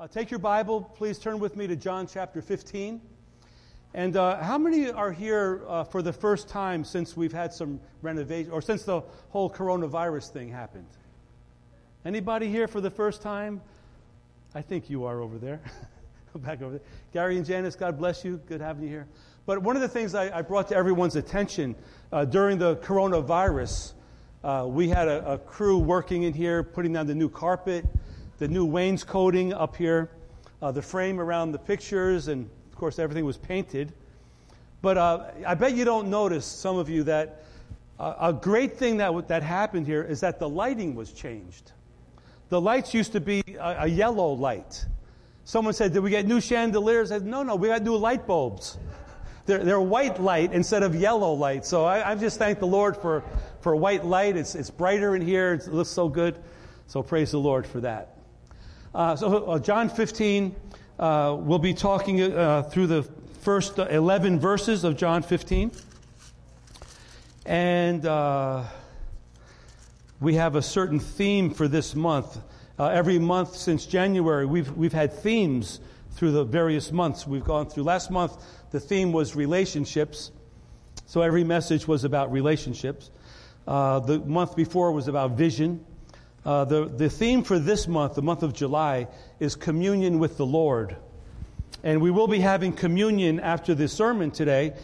Uh, take your Bible, please turn with me to John chapter 15. And uh, how many are here uh, for the first time since we've had some renovation, or since the whole coronavirus thing happened? Anybody here for the first time? I think you are over there. Back over there. Gary and Janice, God bless you. Good having you here. But one of the things I, I brought to everyone's attention uh, during the coronavirus, uh, we had a, a crew working in here, putting down the new carpet the new wainscoting up here, uh, the frame around the pictures, and of course, everything was painted. But uh, I bet you don't notice, some of you, that uh, a great thing that, that happened here is that the lighting was changed. The lights used to be a, a yellow light. Someone said, Did we get new chandeliers? I said, No, no, we got new light bulbs. They're, they're white light instead of yellow light. So I, I just thank the Lord for, for white light. It's, it's brighter in here, it looks so good. So praise the Lord for that. Uh, so, uh, John 15, uh, we'll be talking uh, through the first 11 verses of John 15. And uh, we have a certain theme for this month. Every month since January, we've, we've had themes through the various months we've gone through. Last month, the theme was relationships. So every message was about relationships. the month before was about vision. Uh, the, the theme for this month, the month of July, is communion with the Lord. And we will be having communion after this sermon today,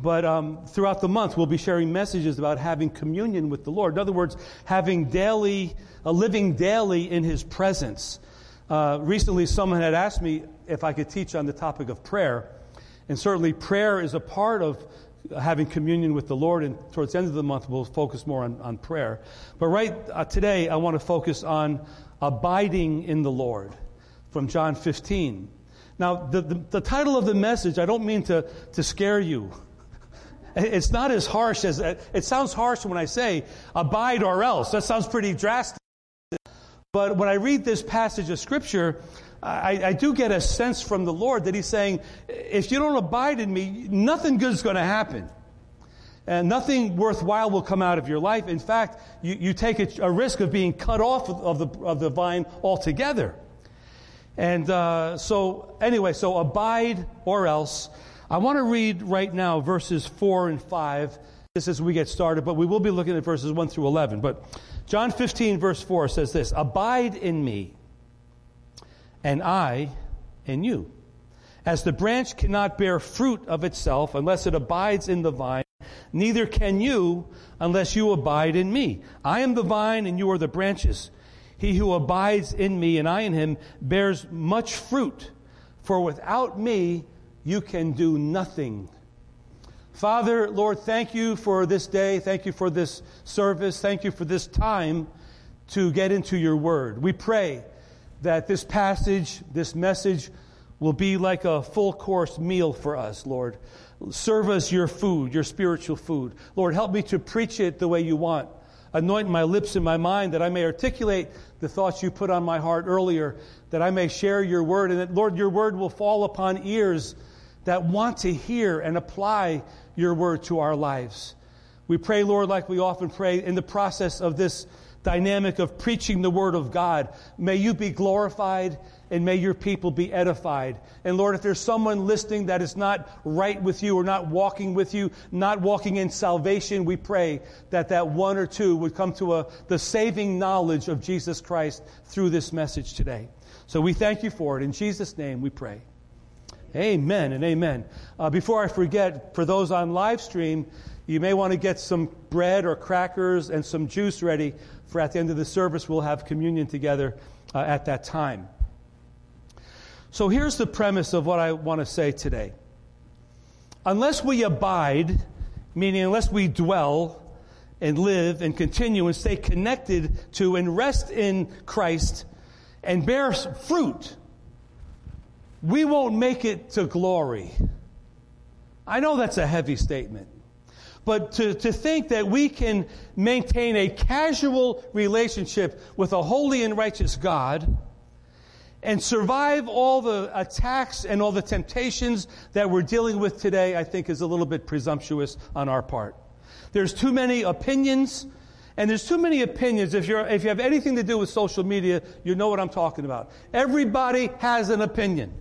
but um, throughout the month we'll be sharing messages about having communion with the Lord. In other words, having daily, uh, living daily in His presence. Uh, recently, someone had asked me if I could teach on the topic of prayer. And certainly, prayer is a part of having communion with the Lord, and towards the end of the month, we'll focus more on, on prayer. But right uh, today, I want to focus on abiding in the Lord from John 15. Now, the, the, the title of the message, I don't mean to, to scare you. It's not as harsh as, it sounds harsh when I say abide or else. That sounds pretty drastic. But when I read this passage of Scripture, I, I, do get a sense from the Lord that He's saying, if you don't abide in me, nothing good is going to happen. And nothing worthwhile will come out of your life. In fact, you, you take a, a, risk of being cut off of, the, of the vine altogether. And uh, so, anyway, so abide or else. I want to read right now verses 4 and 5. This is we get started, but we will be looking at verses 1 through 11. But John 15, verse 4 says this Abide in me and I in you. As the branch cannot bear fruit of itself unless it abides in the vine, neither can you unless you abide in me. I am the vine and you are the branches. He who abides in me and I in him bears much fruit, for without me you can do nothing. Father, Lord, thank you for this day. Thank you for this service. Thank you for this time to get into your word. We pray that this passage, this message, will be like a full course meal for us, Lord. Serve us your food, your spiritual food. Lord, help me to preach it the way you want. Anoint my lips and my mind that I may articulate the thoughts you put on my heart earlier, that I may share your word, and that, Lord, your word will fall upon ears that want to hear and apply your word to our lives. We pray, Lord, like we often pray in the process of this dynamic of preaching the Word of God. May you be glorified and may your people be edified. And Lord, if there's someone listening that is not right with you or not walking with you, not walking in salvation, we pray that that one or two would come to a, the saving knowledge of Jesus Christ through this message today. So we thank you for it. In Jesus' name we pray. Amen and amen. Uh, before I forget, for those on live stream, you may want to get some bread or crackers and some juice ready for at the end of the service, we'll have communion together uh, at that time. So here's the premise of what I want to say today. Unless we abide, meaning unless we dwell and live and continue and stay connected to and rest in Christ and bear fruit, we won't make it to glory. I know that's a heavy statement. But to, to think that we can maintain a casual relationship with a holy and righteous God and survive all the attacks and all the temptations that we're dealing with today, I think is a little bit presumptuous on our part. There's too many opinions And there's too many opinions. If, you're, if you have anything to do with social media, you know what I'm talking about. Everybody has an opinion.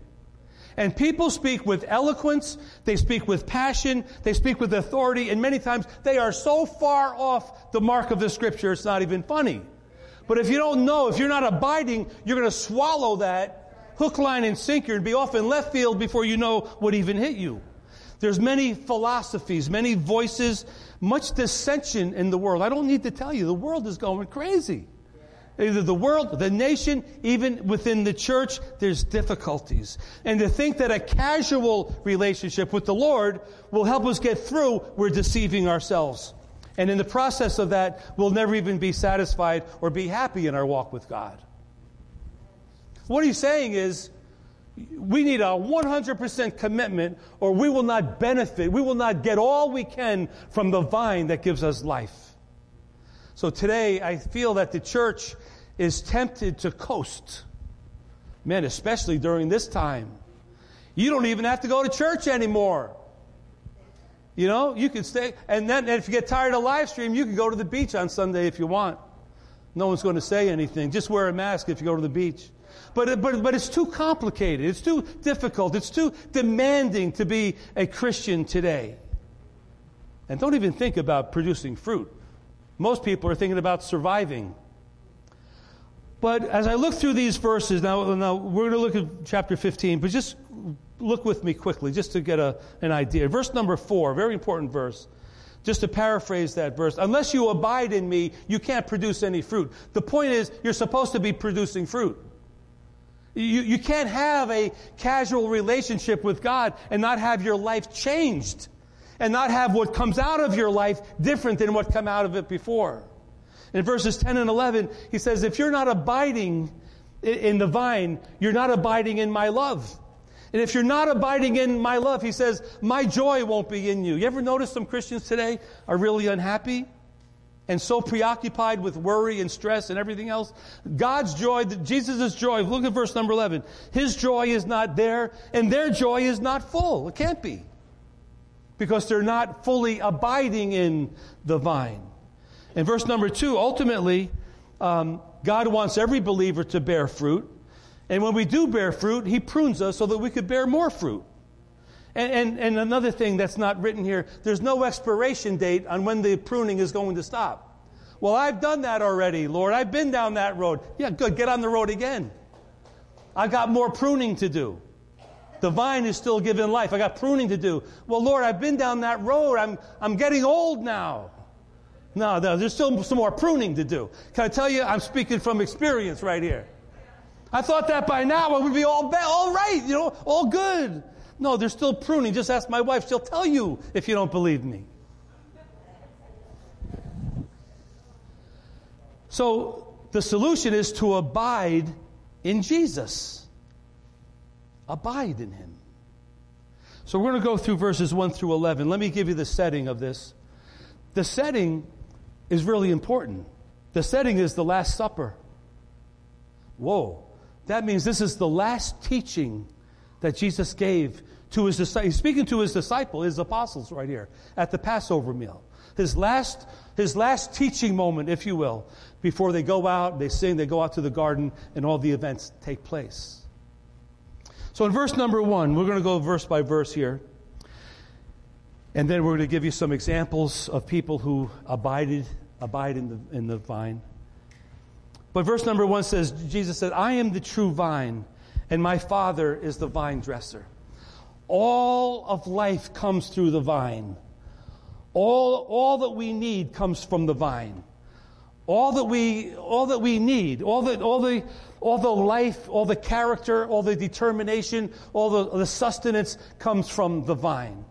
And people speak with eloquence, they speak with passion, they speak with authority, and many times they are so far off the mark of the scripture, it's not even funny. But if you don't know, if you're not abiding, you're going to swallow that hook, line, and sinker and be off in left field before you know what even hit you. There's many philosophies, many voices, much dissension in the world. I don't need to tell you, the world is going crazy. Either the world, the nation, even within the church, there's difficulties. And to think that a casual relationship with the Lord will help us get through, we're deceiving ourselves. And in the process of that, we'll never even be satisfied or be happy in our walk with God. What he's saying is, we need a 100% commitment or we will not benefit. We will not get all we can from the vine that gives us life. So today, I feel that the church is tempted to coast. Man, especially during this time. You don't even have to go to church anymore. You know, you can stay. And then and if you get tired of live stream, you can go to the beach on Sunday if you want. No one's going to say anything. Just wear a mask if you go to the beach. But, but, but it's too complicated. It's too difficult. It's too demanding to be a Christian today. And don't even think about producing fruit. Most people are thinking about surviving. But as I look through these verses, now, now we're going to look at chapter 15, but just look with me quickly just to get a, an idea. Verse number 4, very important verse. Just to paraphrase that verse, unless you abide in me, you can't produce any fruit. The point is, you're supposed to be producing fruit. You, you can't have a casual relationship with God and not have your life changed and not have what comes out of your life different than what come out of it before. In verses 10 and 11, he says, if you're not abiding in the vine, you're not abiding in my love. And if you're not abiding in my love, he says, my joy won't be in you. You ever notice some Christians today are really unhappy? and so preoccupied with worry and stress and everything else. God's joy, Jesus' joy, look at verse number 11. His joy is not there, and their joy is not full. It can't be. Because they're not fully abiding in the vine. In verse number 2, ultimately, um, God wants every believer to bear fruit. And when we do bear fruit, He prunes us so that we could bear more fruit. And, and, and, another thing that's not written here, there's no expiration date on when the pruning is going to stop. Well, I've done that already, Lord. I've been down that road. Yeah, good. Get on the road again. I've got more pruning to do. The vine is still giving life. I got pruning to do. Well, Lord, I've been down that road. I'm, I'm getting old now. No, no, there's still some more pruning to do. Can I tell you, I'm speaking from experience right here. I thought that by now it would be all, be- all right, you know, all good. No, they're still pruning. Just ask my wife. She'll tell you if you don't believe me. So the solution is to abide in Jesus. Abide in Him. So we're going to go through verses 1 through 11. Let me give you the setting of this. The setting is really important. The setting is the Last Supper. Whoa. That means this is the last teaching that Jesus gave to his disciples. He's speaking to his disciples, his apostles, right here at the Passover meal. His last, his last teaching moment, if you will, before they go out, they sing, they go out to the garden, and all the events take place. So in verse number one, we're going to go verse by verse here. And then we're going to give you some examples of people who abided, abide in the, in the vine. But verse number one says, Jesus said, I am the true vine, and my Father is the vine dresser. All of life comes through the vine. All, all that we need comes from the vine. All that we, all that we need, all the, all the, all the life, all the character, all the determination, all the, the sustenance comes from the vine.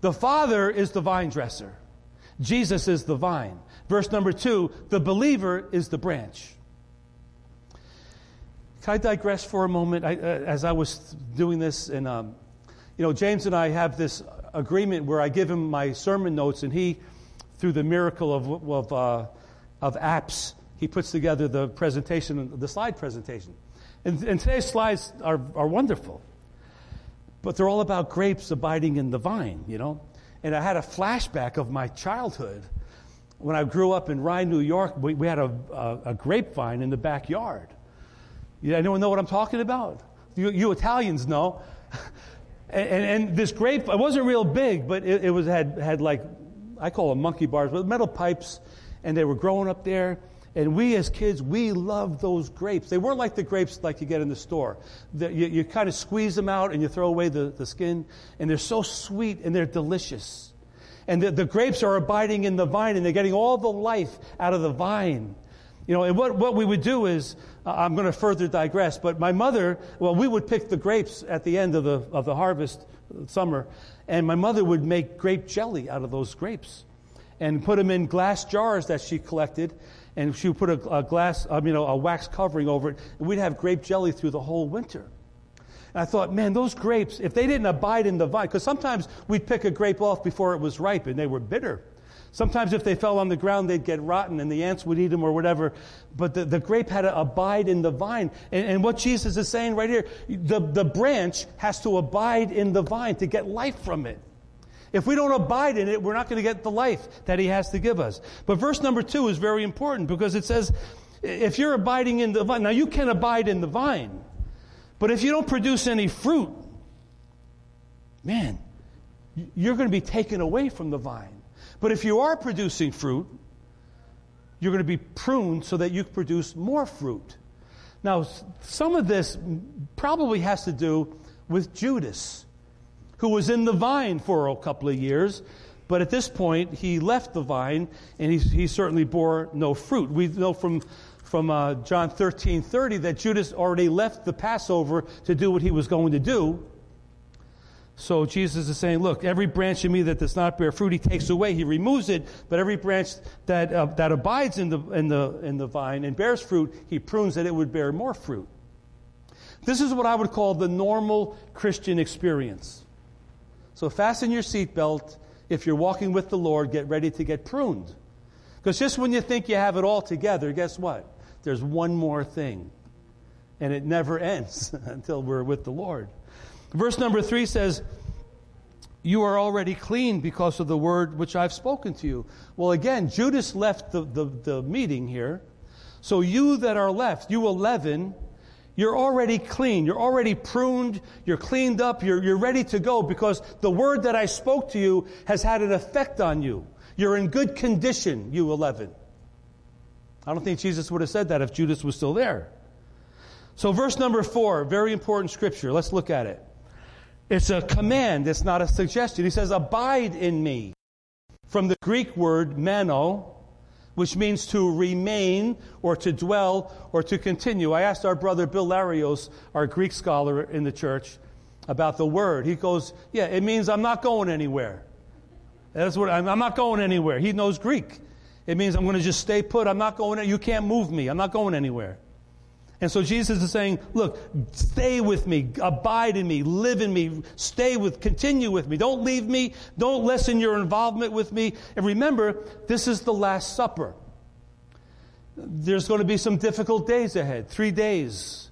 The Father is the vine dresser. Jesus is the vine. Verse number two, the believer is the branch. Can I digress for a moment? I, uh, as I was doing this, and um, you know, James and I have this agreement where I give him my sermon notes, and he, through the miracle of of, uh, of apps, he puts together the presentation, the slide presentation. And, and today's slides are, are wonderful, but they're all about grapes abiding in the vine, you know. And I had a flashback of my childhood when I grew up in Rye, New York, we, we had a, a, a, grapevine in the backyard. You, anyone know what I'm talking about? You, you Italians know. and, and, and, this grape, it wasn't real big, but it, it was had, had like, I call them monkey bars, but metal pipes, and they were growing up there. And we as kids, we loved those grapes. They weren't like the grapes like you get in the store. The, you, you kind of squeeze them out and you throw away the, the skin, and they're so sweet and they're delicious. And the, the grapes are abiding in the vine and they're getting all the life out of the vine. You know, and what, what we would do is, uh, I'm going to further digress, but my mother, well, we would pick the grapes at the end of the, of the harvest, summer, and my mother would make grape jelly out of those grapes and put them in glass jars that she collected, and she would put a, a glass, um, you know, a wax covering over it, and we'd have grape jelly through the whole winter. And I thought, man, those grapes, if they didn't abide in the vine, because sometimes we'd pick a grape off before it was ripe and they were bitter. Sometimes if they fell on the ground, they'd get rotten and the ants would eat them or whatever. But the, the grape had to abide in the vine. And, and what Jesus is saying right here, the, the branch has to abide in the vine to get life from it. If we don't abide in it, we're not going to get the life that he has to give us. But verse number two is very important because it says, if you're abiding in the vine, now you can abide in the vine. But if you don't produce any fruit, man, you're going to be taken away from the vine. But if you are producing fruit, you're going to be pruned so that you produce more fruit. Now, some of this probably has to do with Judas, who was in the vine for a couple of years, but at this point he left the vine and he, he certainly bore no fruit. We know from from uh, John 13 30 that Judas already left the Passover to do what he was going to do. So Jesus is saying, Look, every branch in me that does not bear fruit, he takes away, he removes it, but every branch that, uh, that abides in the, in, the, in the vine and bears fruit, he prunes that it would bear more fruit. This is what I would call the normal Christian experience. So fasten your seatbelt. If you're walking with the Lord, get ready to get pruned. Because just when you think you have it all together, guess what? there's one more thing. And it never ends until we're with the Lord. Verse number three says, You are already clean because of the word which I've spoken to you. Well, again, Judas left the, the, the meeting here. So you that are left, you 11, you're already clean. You're already pruned. You're cleaned up. You're, you're ready to go because the word that I spoke to you has had an effect on you. You're in good condition, you 11. I don't think Jesus would have said that if Judas was still there. So, verse number four, very important scripture. Let's look at it. It's a command, it's not a suggestion. He says, Abide in me. From the Greek word meno, which means to remain or to dwell or to continue. I asked our brother Bill Larios, our Greek scholar in the church, about the word. He goes, Yeah, it means I'm not going anywhere. That's what I'm, I'm not going anywhere. He knows Greek. It means I'm going to just stay put. I'm not going, you can't move me. I'm not going anywhere. And so Jesus is saying, look, stay with me, abide in me, live in me, stay with, continue with me. Don't leave me. Don't lessen your involvement with me. And remember, this is the Last Supper. There's going to be some difficult days ahead. Three days.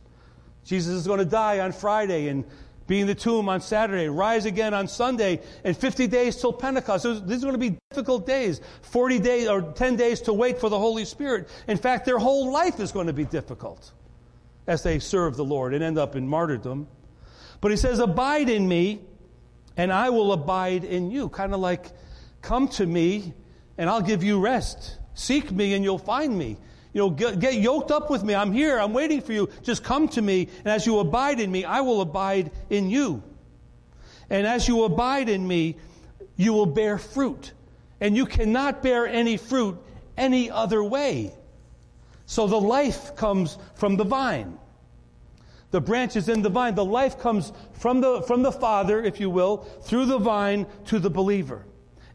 Jesus is going to die on Friday and be in the tomb on Saturday, rise again on Sunday, and 50 days till Pentecost. So these are going to be difficult days. 40 days or 10 days to wait for the Holy Spirit. In fact, their whole life is going to be difficult as they serve the Lord and end up in martyrdom. But he says, Abide in me, and I will abide in you. Kind of like, Come to me, and I'll give you rest. Seek me, and you'll find me. You know, get, get, yoked up with me. I'm here. I'm waiting for you. Just come to me. And as you abide in me, I will abide in you. And as you abide in me, you will bear fruit. And you cannot bear any fruit any other way. So the life comes from the vine. The branch is in the vine. The life comes from the, from the Father, if you will, through the vine to the believer.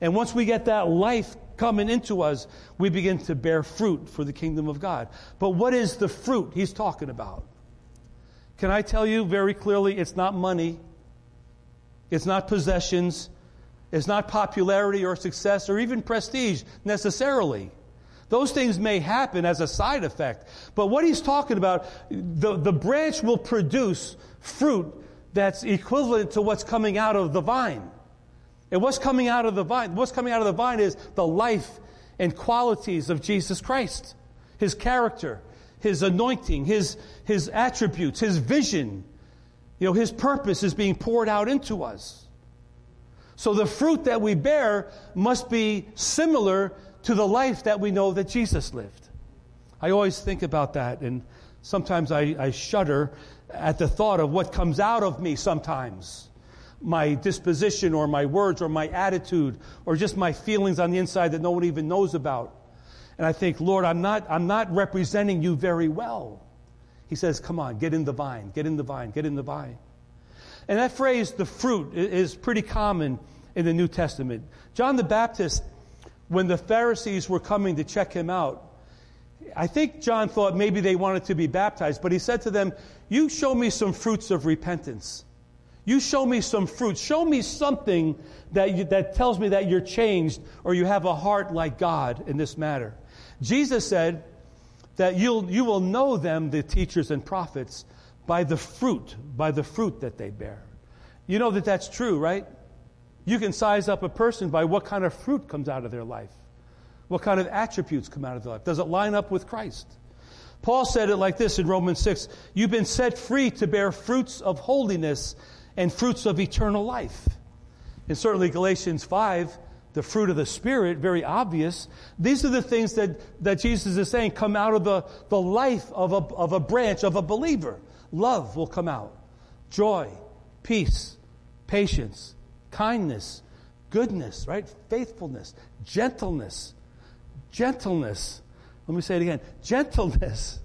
And once we get that life coming into us, we begin to bear fruit for the kingdom of God. But what is the fruit he's talking about? Can I tell you very clearly it's not money, it's not possessions, it's not popularity or success or even prestige necessarily. Those things may happen as a side effect. But what he's talking about, the, the branch will produce fruit that's equivalent to what's coming out of the vine. And what's coming out of the vine? What's coming out of the vine is the life and qualities of Jesus Christ, his character, his anointing, his, his attributes, his vision. You know, his purpose is being poured out into us. So the fruit that we bear must be similar to the life that we know that Jesus lived. I always think about that, and sometimes I, I shudder at the thought of what comes out of me sometimes my disposition or my words or my attitude or just my feelings on the inside that no one even knows about. And I think, Lord, I'm not, I'm not representing you very well. He says, Come on, get in the vine, get in the vine, get in the vine. And that phrase, the fruit, is pretty common in the New Testament. John the Baptist, when the Pharisees were coming to check him out, I think John thought maybe they wanted to be baptized, but he said to them, You show me some fruits of repentance. You show me some fruit. Show me something that, you, that tells me that you're changed or you have a heart like God in this matter. Jesus said that you'll, you will know them, the teachers and prophets, by the fruit, by the fruit that they bear. You know that that's true, right? You can size up a person by what kind of fruit comes out of their life. What kind of attributes come out of their life? Does it line up with Christ? Paul said it like this in Romans 6 You've been set free to bear fruits of holiness and fruits of eternal life. And certainly Galatians 5, the fruit of the Spirit, very obvious. These are the things that, that Jesus is saying come out of the, the life of a, of a branch, of a believer. Love will come out. Joy, peace, patience, kindness, goodness, right? Faithfulness, gentleness, gentleness. Let me say it again gentleness.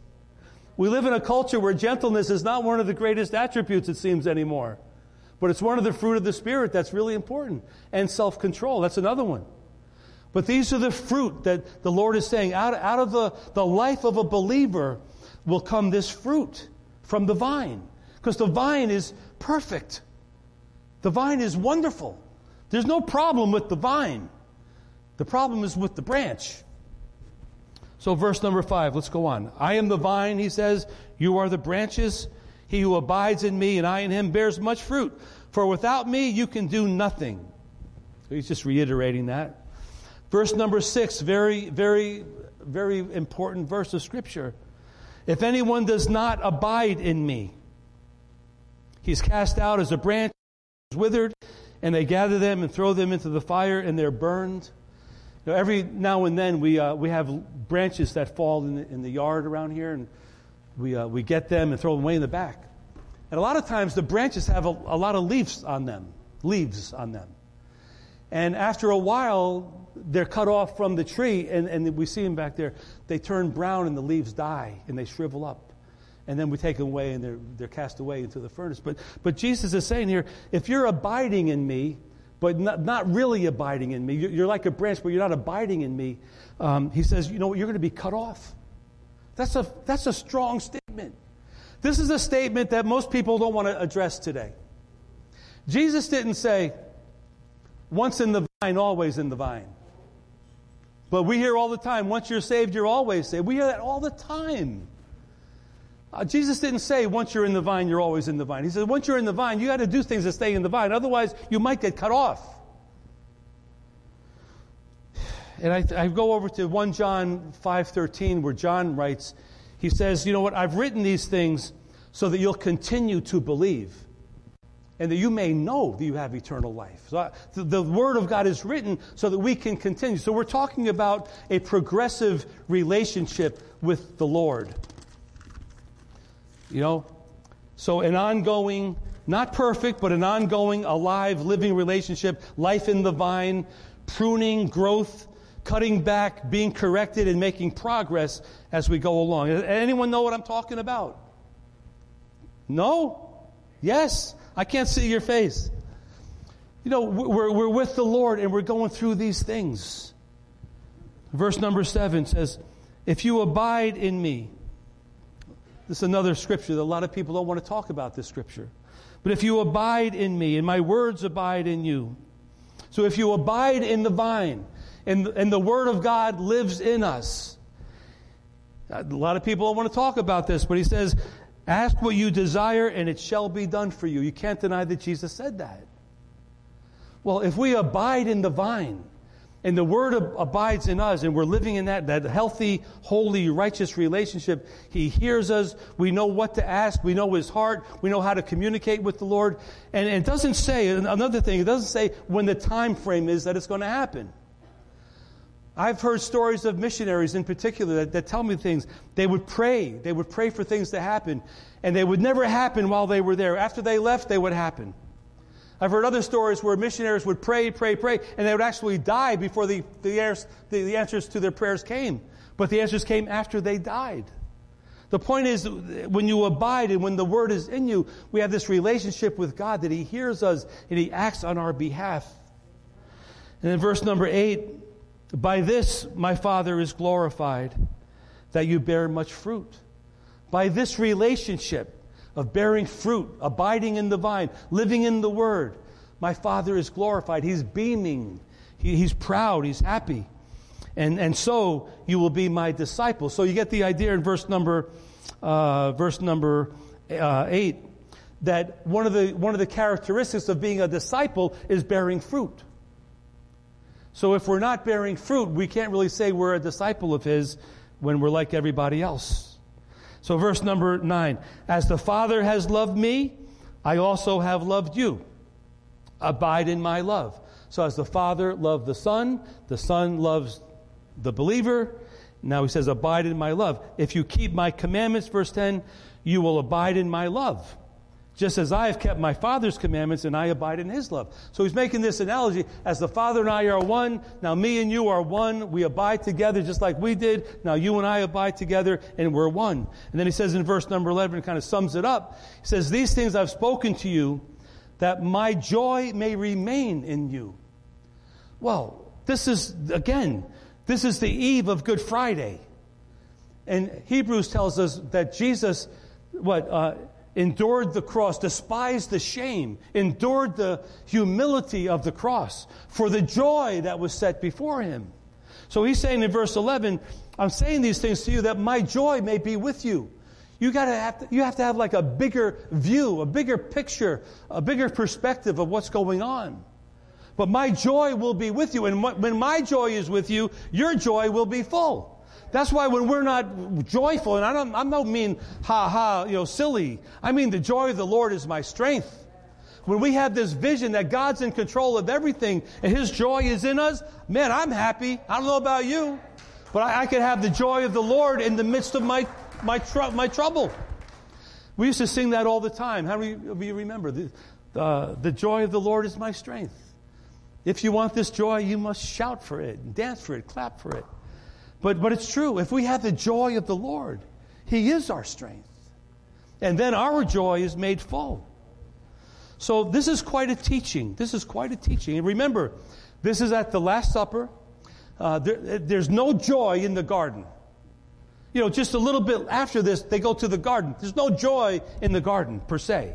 We live in a culture where gentleness is not one of the greatest attributes, it seems, anymore. But it's one of the fruit of the Spirit that's really important. And self control, that's another one. But these are the fruit that the Lord is saying out, out of the, the life of a believer will come this fruit from the vine. Because the vine is perfect, the vine is wonderful. There's no problem with the vine, the problem is with the branch. So, verse number five, let's go on. I am the vine, he says, you are the branches. He who abides in me and I in him bears much fruit. For without me you can do nothing. He's just reiterating that. Verse number six, very, very, very important verse of Scripture. If anyone does not abide in me, he's cast out as a branch, withered, and they gather them and throw them into the fire, and they're burned. Know, every now and then we, uh, we have branches that fall in the, in the yard around here, and we, uh, we get them and throw them way in the back. And a lot of times the branches have a, a lot of leaves on them, leaves on them. And after a while, they're cut off from the tree, and, and we see them back there. They turn brown and the leaves die and they shrivel up. And then we take them away and they're, they're cast away into the furnace. But, but Jesus is saying here if you're abiding in me, but not, not really abiding in me, you're, you're like a branch, but you're not abiding in me, um, he says, you know, what, you're going to be cut off. That's a, that's a strong statement. This is a statement that most people don't want to address today. Jesus didn't say, once in the vine, always in the vine. But we hear all the time, once you're saved, you're always saved. We hear that all the time. Uh, Jesus didn't say, once you're in the vine, you're always in the vine. He said, once you're in the vine, you got to do things to stay in the vine. Otherwise, you might get cut off. And I, I go over to 1 John 5.13 where John writes, he says, you know what, I've written these things so that you'll continue to believe and that you may know that you have eternal life. So I, the, the, Word of God is written so that we can continue. So we're talking about a progressive relationship with the Lord. You know? So an ongoing, not perfect, but an ongoing, alive, living relationship, life in the vine, pruning, growth, cutting back, being corrected, and making progress as we go along. Anyone know what I'm talking about? No? Yes? I can't see your face. You know, we're, we're with the Lord and we're going through these things. Verse number seven says, If you abide in me, this is another scripture that a lot of people don't want to talk about this scripture. But if you abide in me and my words abide in you, so if you abide in the vine, and, and the Word of God lives in us. A lot of people don't want to talk about this, but he says, Ask what you desire, and it shall be done for you. You can't deny that Jesus said that. Well, if we abide in the vine, and the Word ab- abides in us, and we're living in that, that healthy, holy, righteous relationship, He hears us. We know what to ask. We know His heart. We know how to communicate with the Lord. And, and it doesn't say, another thing, it doesn't say when the time frame is that it's going to happen. I've heard stories of missionaries in particular that, that tell me things. They would pray. They would pray for things to happen, and they would never happen while they were there. After they left, they would happen. I've heard other stories where missionaries would pray, pray, pray, and they would actually die before the, the, the, the answers to their prayers came. But the answers came after they died. The point is, when you abide and when the Word is in you, we have this relationship with God that He hears us and He acts on our behalf. And in verse number 8, by this my Father is glorified, that you bear much fruit. By this relationship, of bearing fruit, abiding in the vine, living in the Word. My Father is glorified. He's beaming. He, he's proud. He's happy. And, and so you will be my disciple. So you get the idea in verse number, uh, verse number uh, 8 that one of, the, one of the characteristics of being a disciple is bearing fruit. So if we're not bearing fruit, we can't really say we're a disciple of His when we're like everybody else. So, verse number nine As the Father has loved me, I also have loved you. Abide in my love. So, as the Father loved the Son, the Son loves the believer. Now he says, Abide in my love. If you keep my commandments, verse 10, you will abide in my love just as I have kept my Father's commandments and I abide in his love. So he's making this analogy as the Father and I are one, now me and you are one. We abide together just like we did. Now you and I abide together and we're one. And then he says in verse number 11, kind of sums it up. He says, These things I've spoken to you that my joy may remain in you. Well, this is, again, this is the eve of Good Friday. And Hebrews tells us that Jesus, what, uh, endured the cross, despised the shame, endured the humility of the cross for the joy that was set before him. So he's saying in verse 11, I'm saying these things to you that my joy may be with you. You gotta have to, you have to have like a bigger view, a bigger picture, a bigger perspective of what's going on. But my joy will be with you. And when my joy is with you, your joy will be full. That's why when we're not joyful, and I don't, I don't mean ha ha, you know, silly. I mean the joy of the Lord is my strength. When we have this vision that God's in control of everything and His joy is in us, man, I'm happy. I don't know about you, but I, I can have the joy of the Lord in the midst of my, my, tr- my trouble. We used to sing that all the time. How do do you remember? The, uh, the joy of the Lord is my strength. If you want this joy, you must shout for it, dance for it, clap for it. But, but it's true. If we have the joy of the Lord, He is our strength. And then our joy is made full. So this is quite a teaching. This is quite a teaching. And remember, this is at the Last Supper. Uh, there, there's no joy in the garden. You know, just a little bit after this, they go to the garden. There's no joy in the garden, per se.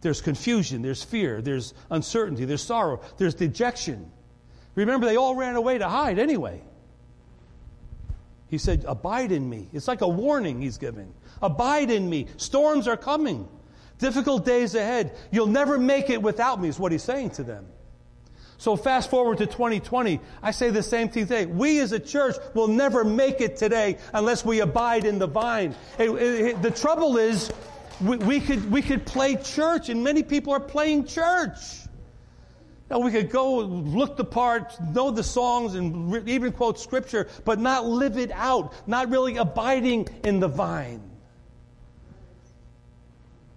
There's confusion, there's fear, there's uncertainty, there's sorrow, there's dejection. Remember, they all ran away to hide anyway. He said, Abide in me. It's like a warning he's giving. Abide in me. Storms are coming. Difficult days ahead. You'll never make it without me, is what he's saying to them. So fast forward to 2020, I say the same thing today. We as a church will never make it today unless we abide in the vine. It, it, the trouble is, we, we, could, we could play church, and many people are playing church. Now, we could go look the part, know the songs, and re- even quote scripture, but not live it out, not really abiding in the vine.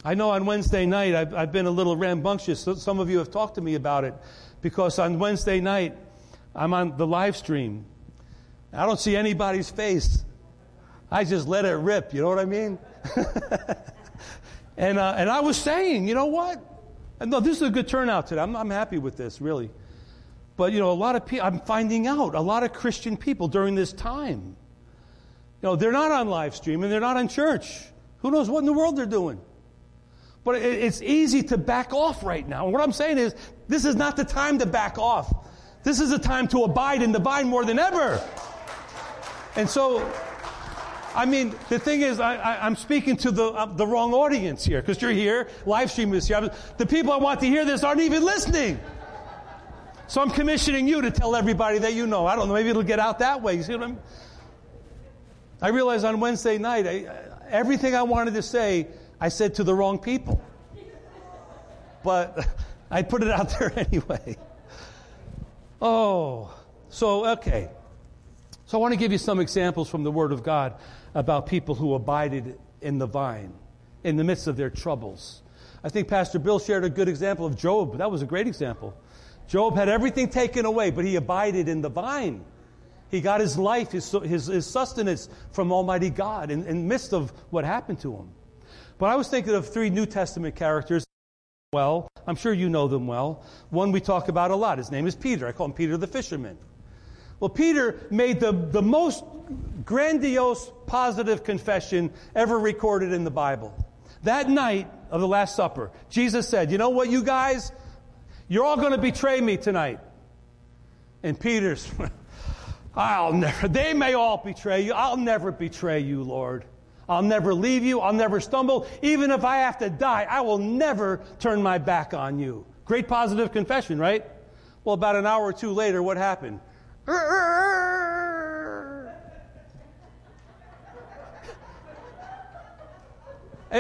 I know on Wednesday night I've, I've been a little rambunctious. Some of you have talked to me about it because on Wednesday night I'm on the live stream. I don't see anybody's face. I just let it rip. You know what I mean? and uh, and I was saying, you know what? No, this is a good turnout today. I'm, I'm happy with this, really. But, you know, a lot of people, I'm finding out, a lot of Christian people during this time, you know, they're not on live stream and they're not in church. Who knows what in the world they're doing? But it, it's easy to back off right now. And what I'm saying is, this is not the time to back off. This is the time to abide in the vine more than ever. And so, I mean, the thing is, I, am speaking to the, uh, the wrong audience here because you're here, live stream is here. The people I want to hear this aren't even listening. So I'm commissioning you to tell everybody that you know. I don't know, maybe it'll get out that way. You see what I'm I realized on Wednesday night, I, everything I wanted to say, I said to the wrong people. But I put it out there anyway. Oh, so, okay. So I want to give you some examples from the Word of God about people who abided in the vine in the midst of their troubles. I think Pastor Bill shared a good example of Job. That was a great example. Job had everything taken away, but he abided in the vine. He got his life, his, his, his sustenance from Almighty God in, in midst of what happened to him. But I was thinking of three New Testament characters. Well, I'm sure you know them well. One we talk about a lot. His name is Peter. I call him Peter the fisherman. Well, Peter made the, the most grandiose positive confession ever recorded in the Bible. That night of the Last Supper, Jesus said, You know what, you guys? You're all going to betray me tonight. And Peter's, I'll never, they may all betray you. I'll never betray you, Lord. I'll never leave you. I'll never stumble. Even if I have to die, I will never turn my back on you. Great positive confession, right? Well, about an hour or two later, what happened? And,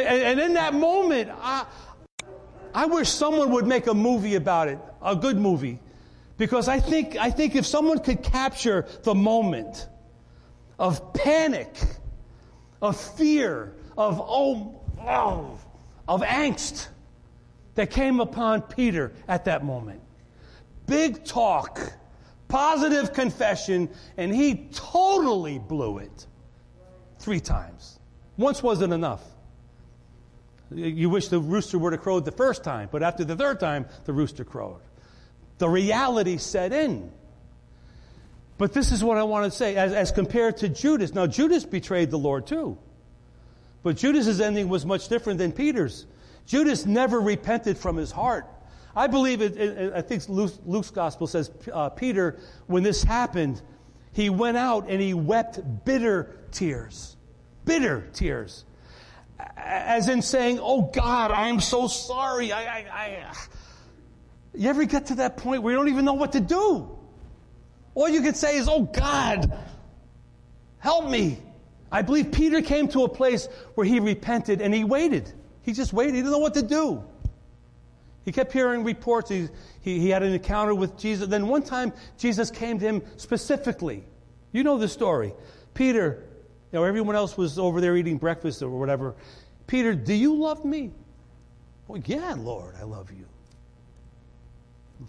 and, in that moment, I, I wish someone would make a movie about it, a good movie. Because I think, I think if someone could capture the moment of panic, of fear, of, oh, oh, of angst that came upon Peter at that moment. Big talk, positive confession, and he totally blew it three times. Once wasn't enough. You wish the rooster would have crowed the first time, but after the third time, the rooster crowed. The reality set in. But this is what I want to say as, as compared to Judas. Now, Judas betrayed the Lord too. But Judas's ending was much different than Peter's. Judas never repented from his heart. I believe it, it I think Luke's, Luke's gospel says uh, Peter, when this happened, he went out and he wept bitter tears. Bitter tears as in saying, Oh God, I am so sorry. I, I, I. You ever get to that point where you don't even know what to do? All you can say is, Oh God, help me. I believe Peter came to a place where he repented and he waited. He just waited. He didn't know what to do. He kept hearing reports. He, he, he, had an encounter with Jesus. Then one time, Jesus came to him specifically. You know the story. Peter, you know, everyone else was over there eating breakfast or whatever. Peter, do you love me? Well, yeah, Lord, I love you.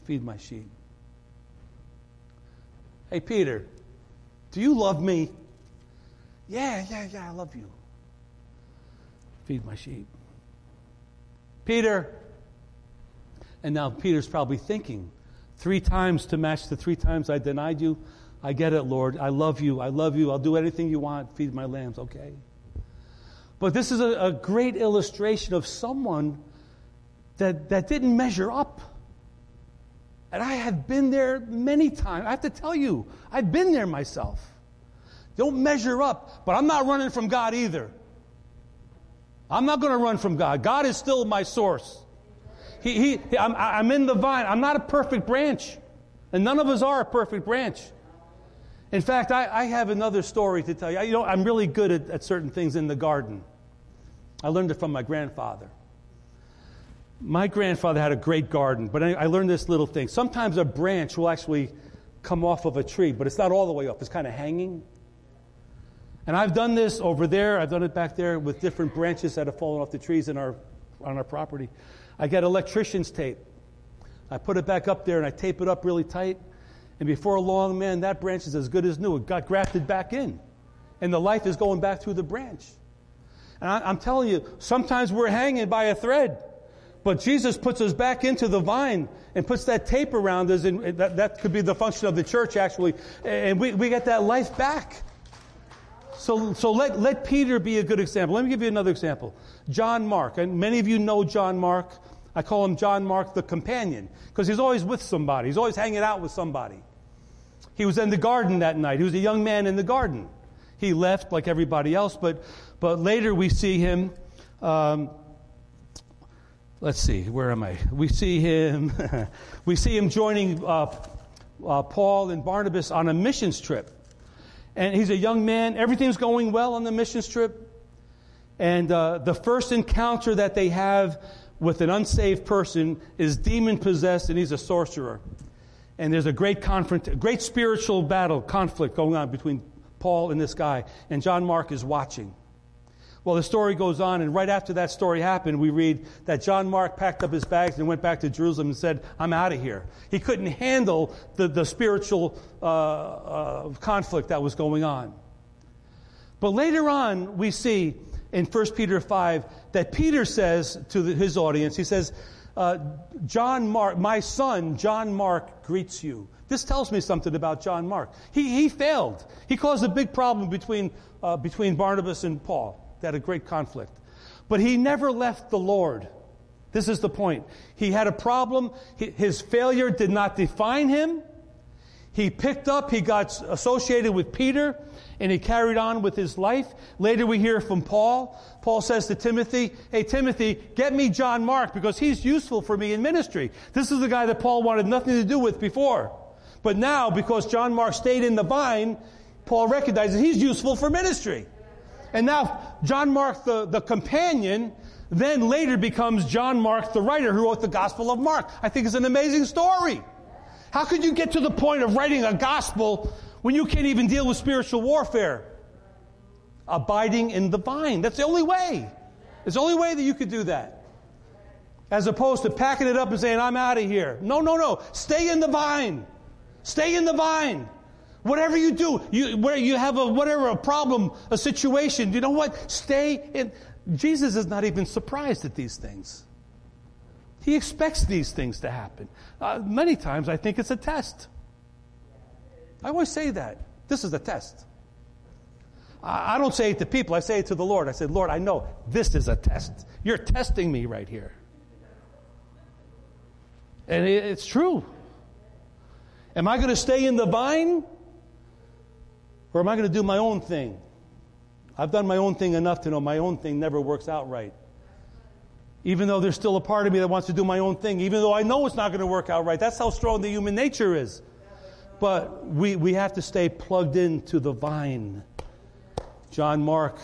Feed my sheep. Hey, Peter, do you love me? Yeah, yeah, yeah, I love you. Feed my sheep. Peter, and now Peter's probably thinking, three times to match the three times I denied you. I get it, Lord. I love you. I love you. I'll do anything you want. Feed my lambs, okay? But this is a, a great illustration of someone that, that didn't measure up. And I have been there many times. I have to tell you, I've been there myself. Don't measure up, but I'm not running from God either. I'm not going to run from God. God is still my source. He, he, I'm, I'm in the vine. I'm not a perfect branch. And none of us are a perfect branch. In fact, I, I, have another story to tell you. You know, I'm really good at, at certain things in the garden. I learned it from my grandfather. My grandfather had a great garden, but I, I learned this little thing. Sometimes a branch will actually come off of a tree, but it's not all the way up, it's kind of hanging. And I've done this over there, I've done it back there with different branches that have fallen off the trees in our, on our property. I get electrician's tape. I put it back up there and I tape it up really tight. And before long, man, that branch is as good as new. It got grafted back in. And the life is going back through the branch. And I, am telling you, sometimes we're hanging by a thread. But Jesus puts us back into the vine and puts that tape around us, and that, that could be the function of the church, actually. And we, we get that life back. So, so let, let Peter be a good example. Let me give you another example. John Mark. And many of you know John Mark. I call him John Mark the companion because he's always with somebody. He's always hanging out with somebody. He was in the garden that night. He was a young man in the garden. He left like everybody else, but, but later we see him. Um, let's see, where am I? We see him, we see him joining uh, uh, Paul and Barnabas on a missions trip. And he's a young man. Everything's going well on the missions trip. And uh, the first encounter that they have with an unsaved person is demon possessed, and he's a sorcerer. And there's a great confront, great spiritual battle, conflict going on between Paul and this guy. And John Mark is watching. Well, the story goes on, and right after that story happened, we read that John Mark packed up his bags and went back to Jerusalem and said, I'm out of here. He couldn't handle the, the spiritual uh, uh, conflict that was going on. But later on, we see in 1 Peter 5 that Peter says to the, his audience, he says, uh, John Mark, my son, John Mark, greets you. This tells me something about John Mark. He, he failed. He caused a big problem between, uh, between Barnabas and Paul. Had a great conflict. But he never left the Lord. This is the point. He had a problem. His failure did not define him. He picked up, he got associated with Peter, and he carried on with his life. Later we hear from Paul. Paul says to Timothy, Hey, Timothy, get me John Mark because he's useful for me in ministry. This is the guy that Paul wanted nothing to do with before. But now, because John Mark stayed in the vine, Paul recognizes he's useful for ministry. And now, John Mark, the, the companion, then later becomes John Mark, the writer who wrote the Gospel of Mark. I think it's an amazing story. How could you get to the point of writing a gospel when you can't even deal with spiritual warfare? Abiding in the vine. That's the only way. It's the only way that you could do that. As opposed to packing it up and saying, I'm out of here. No, no, no. Stay in the vine. Stay in the vine. Whatever you do, you, where you have a whatever a problem, a situation, you know what? Stay in. Jesus is not even surprised at these things. He expects these things to happen. Uh, many times I think it's a test. I always say that. This is a test. I, I don't say it to people, I say it to the Lord. I said, Lord, I know this is a test. You're testing me right here. And it, it's true. Am I going to stay in the vine? Or am I going to do my own thing? I've done my own thing enough to know my own thing never works out right. Even though there's still a part of me that wants to do my own thing, even though I know it's not going to work out right. That's how strong the human nature is. But we, we have to stay plugged into the vine. John Mark,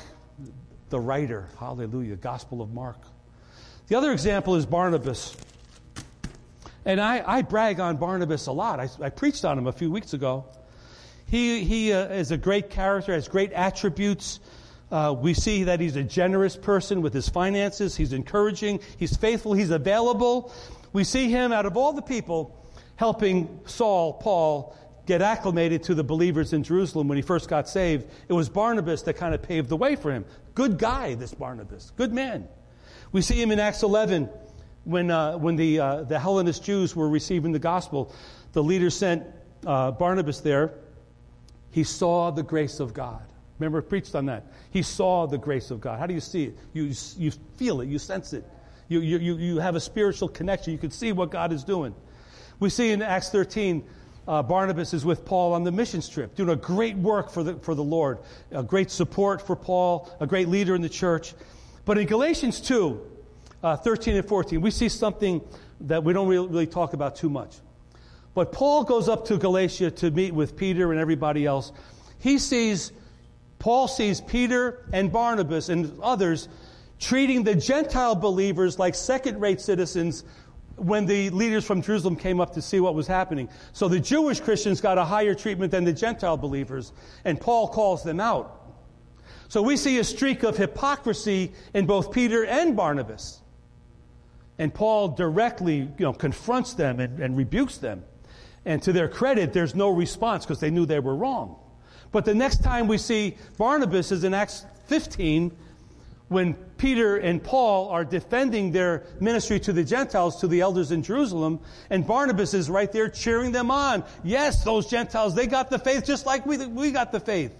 the writer, hallelujah, Gospel of Mark. The other example is Barnabas. And I, I brag on Barnabas a lot. I, I preached on him a few weeks ago. He, he uh, is a great character, has great attributes. Uh, we see that he's a generous person with his finances. He's encouraging. He's faithful. He's available. We see him, out of all the people, helping Saul, Paul, get acclimated to the believers in Jerusalem when he first got saved. It was Barnabas that kind of paved the way for him. Good guy, this Barnabas. Good man. We see him in Acts 11 when, uh, when the, uh, the Hellenist Jews were receiving the gospel. The leader sent uh, Barnabas there he saw the grace of God. Remember, I preached on that. He saw the grace of God. How do you see it? You, you feel it, you sense it. You, you, you have a spiritual connection. You can see what God is doing. We see in Acts 13, uh, Barnabas is with Paul on the missions trip, doing a great work for the, for the Lord, a great support for Paul, a great leader in the church. But in Galatians 2, uh, 13 and 14, we see something that we don't really, really talk about too much. But Paul goes up to Galatia to meet with Peter and everybody else. He sees, Paul sees Peter and Barnabas and others treating the Gentile believers like second rate citizens when the leaders from Jerusalem came up to see what was happening. So the Jewish Christians got a higher treatment than the Gentile believers, and Paul calls them out. So we see a streak of hypocrisy in both Peter and Barnabas. And Paul directly you know, confronts them and, and rebukes them. And to their credit, there's no response because they knew they were wrong. But the next time we see Barnabas is in Acts 15 when Peter and Paul are defending their ministry to the Gentiles, to the elders in Jerusalem, and Barnabas is right there cheering them on. Yes, those Gentiles, they got the faith just like we, we got the faith.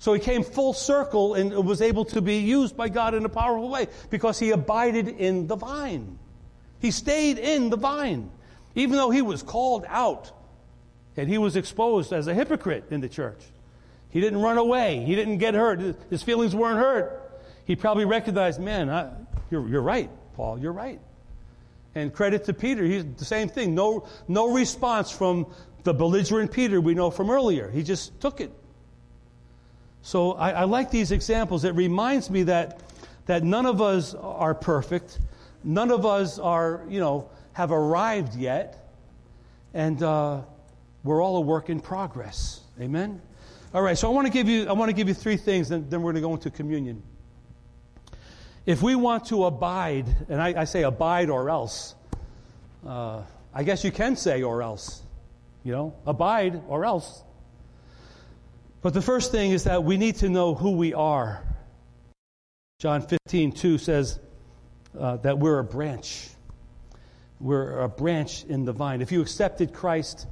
So he came full circle and was able to be used by God in a powerful way because he abided in the vine. He stayed in the vine. Even though he was called out and he was exposed as a hypocrite in the church, he didn't run away. He didn't get hurt. His feelings weren't hurt. He probably recognized, man, I, you're, you're right, Paul, you're right. And credit to Peter, he's the same thing. No, no response from the belligerent Peter we know from earlier. He just took it. So I, I like these examples. It reminds me that, that none of us are perfect. None of us are, you know, have arrived yet. And uh, we're all a work in progress. Amen? All right, so I want to give you, I want to give you three things, then, then we're going to go into communion. If we want to abide, and I, I say abide or else, uh, I guess you can say or else. You know, abide or else. But the first thing is that we need to know who we are. John 15, 2 says uh, that we're a branch. We're a branch in the vine. If you accepted Christ,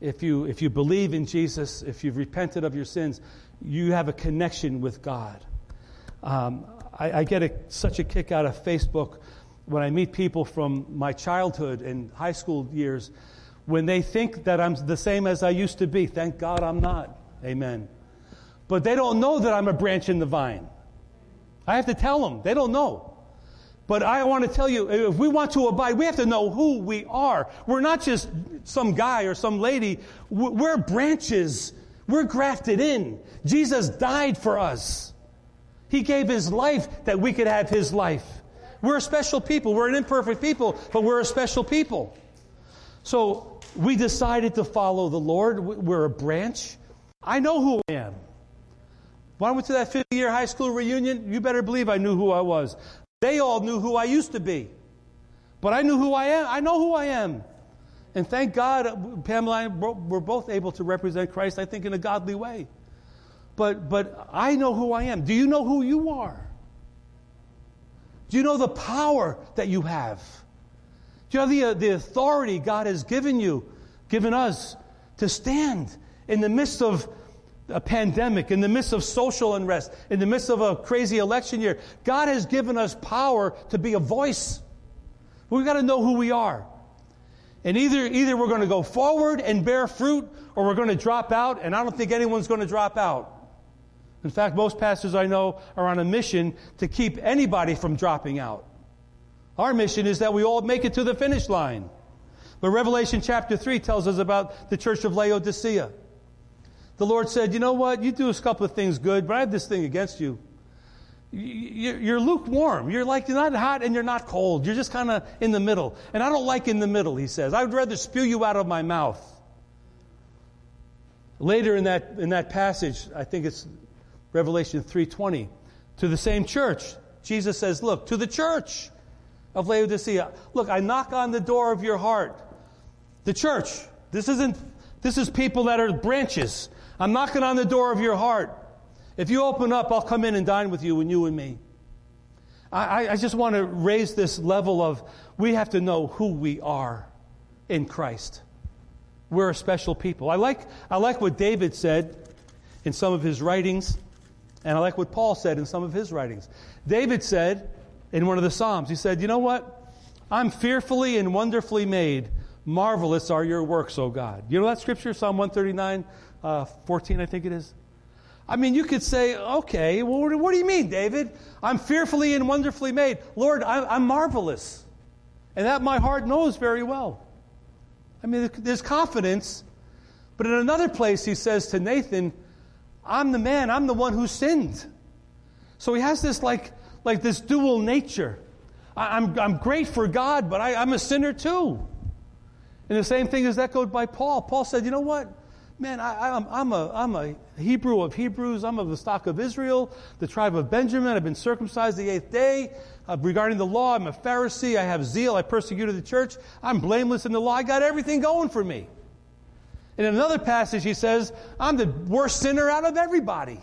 if you, if you believe in Jesus, if you've repented of your sins, you have a connection with God. Um, I, I, get a, such a kick out of Facebook when I meet people from my childhood and high school years when they think that I'm the same as I used to be. Thank God I'm not. Amen. But they don't know that I'm a branch in the vine. I have to tell them. They don't know. But I want to tell you, if we want to abide, we have to know who we are. We're not just some guy or some lady. We're branches. We're grafted in. Jesus died for us. He gave his life that we could have his life. We're a special people. We're an imperfect people, but we're a special people. So we decided to follow the Lord. We're a branch. I know who I am. When I went to that 50 year high school reunion, you better believe I knew who I was. They all knew who I used to be. But I knew who I am. I know who I am. And thank God, Pamela and I were both able to represent Christ, I think, in a godly way. But, but I know who I am. Do you know who you are? Do you know the power that you have? Do you know the, uh, the authority God has given you, given us, to stand in the midst of a pandemic, in the midst of social unrest, in the midst of a crazy election year. God has given us power to be a voice. We've got to know who we are. And either, either we're going to go forward and bear fruit, or we're going to drop out, and I don't think anyone's going to drop out. In fact, most pastors I know are on a mission to keep anybody from dropping out. Our mission is that we all make it to the finish line. But Revelation chapter 3 tells us about the church of Laodicea the Lord said, You know what? You do a couple of things good, but I have this thing against you. You're lukewarm. You're like, you're not hot and you're not cold. You're just kind of in the middle. And I don't like in the middle, he says. I would rather spew you out of my mouth. Later in that, in that passage, I think it's Revelation 3.20, to the same church, Jesus says, look, to the church of Laodicea, look, I knock on the door of your heart. The church. This isn't, this is people that are branches. I'm knocking on the door of your heart. If you open up, I'll come in and dine with you and you and me. I, I just want to raise this level of we have to know who we are in Christ. We're a special people. I like, I like what David said in some of his writings, and I like what Paul said in some of his writings. David said in one of the Psalms, he said, You know what? I'm fearfully and wonderfully made. Marvelous are your works, O God. You know that scripture, Psalm 139? uh, 14, I think it is. I mean, you could say, okay, well, what do you mean, David? I'm fearfully and wonderfully made. Lord, I'm, I'm marvelous. And that my heart knows very well. I mean, there's confidence. But in another place, he says to Nathan, I'm the man, I'm the one who sinned. So he has this like, like this dual nature. I, am I'm, I'm great for God, but I, I'm a sinner too. And the same thing is echoed by Paul. Paul said, you know what? Man, I, am I'm, a, I'm a Hebrew of Hebrews. I'm of the stock of Israel, the tribe of Benjamin. I've been circumcised the eighth day. Uh, regarding the law, I'm a Pharisee. I have zeal. I persecuted the church. I'm blameless in the law. I got everything going for me. In another passage, he says, I'm the worst sinner out of everybody.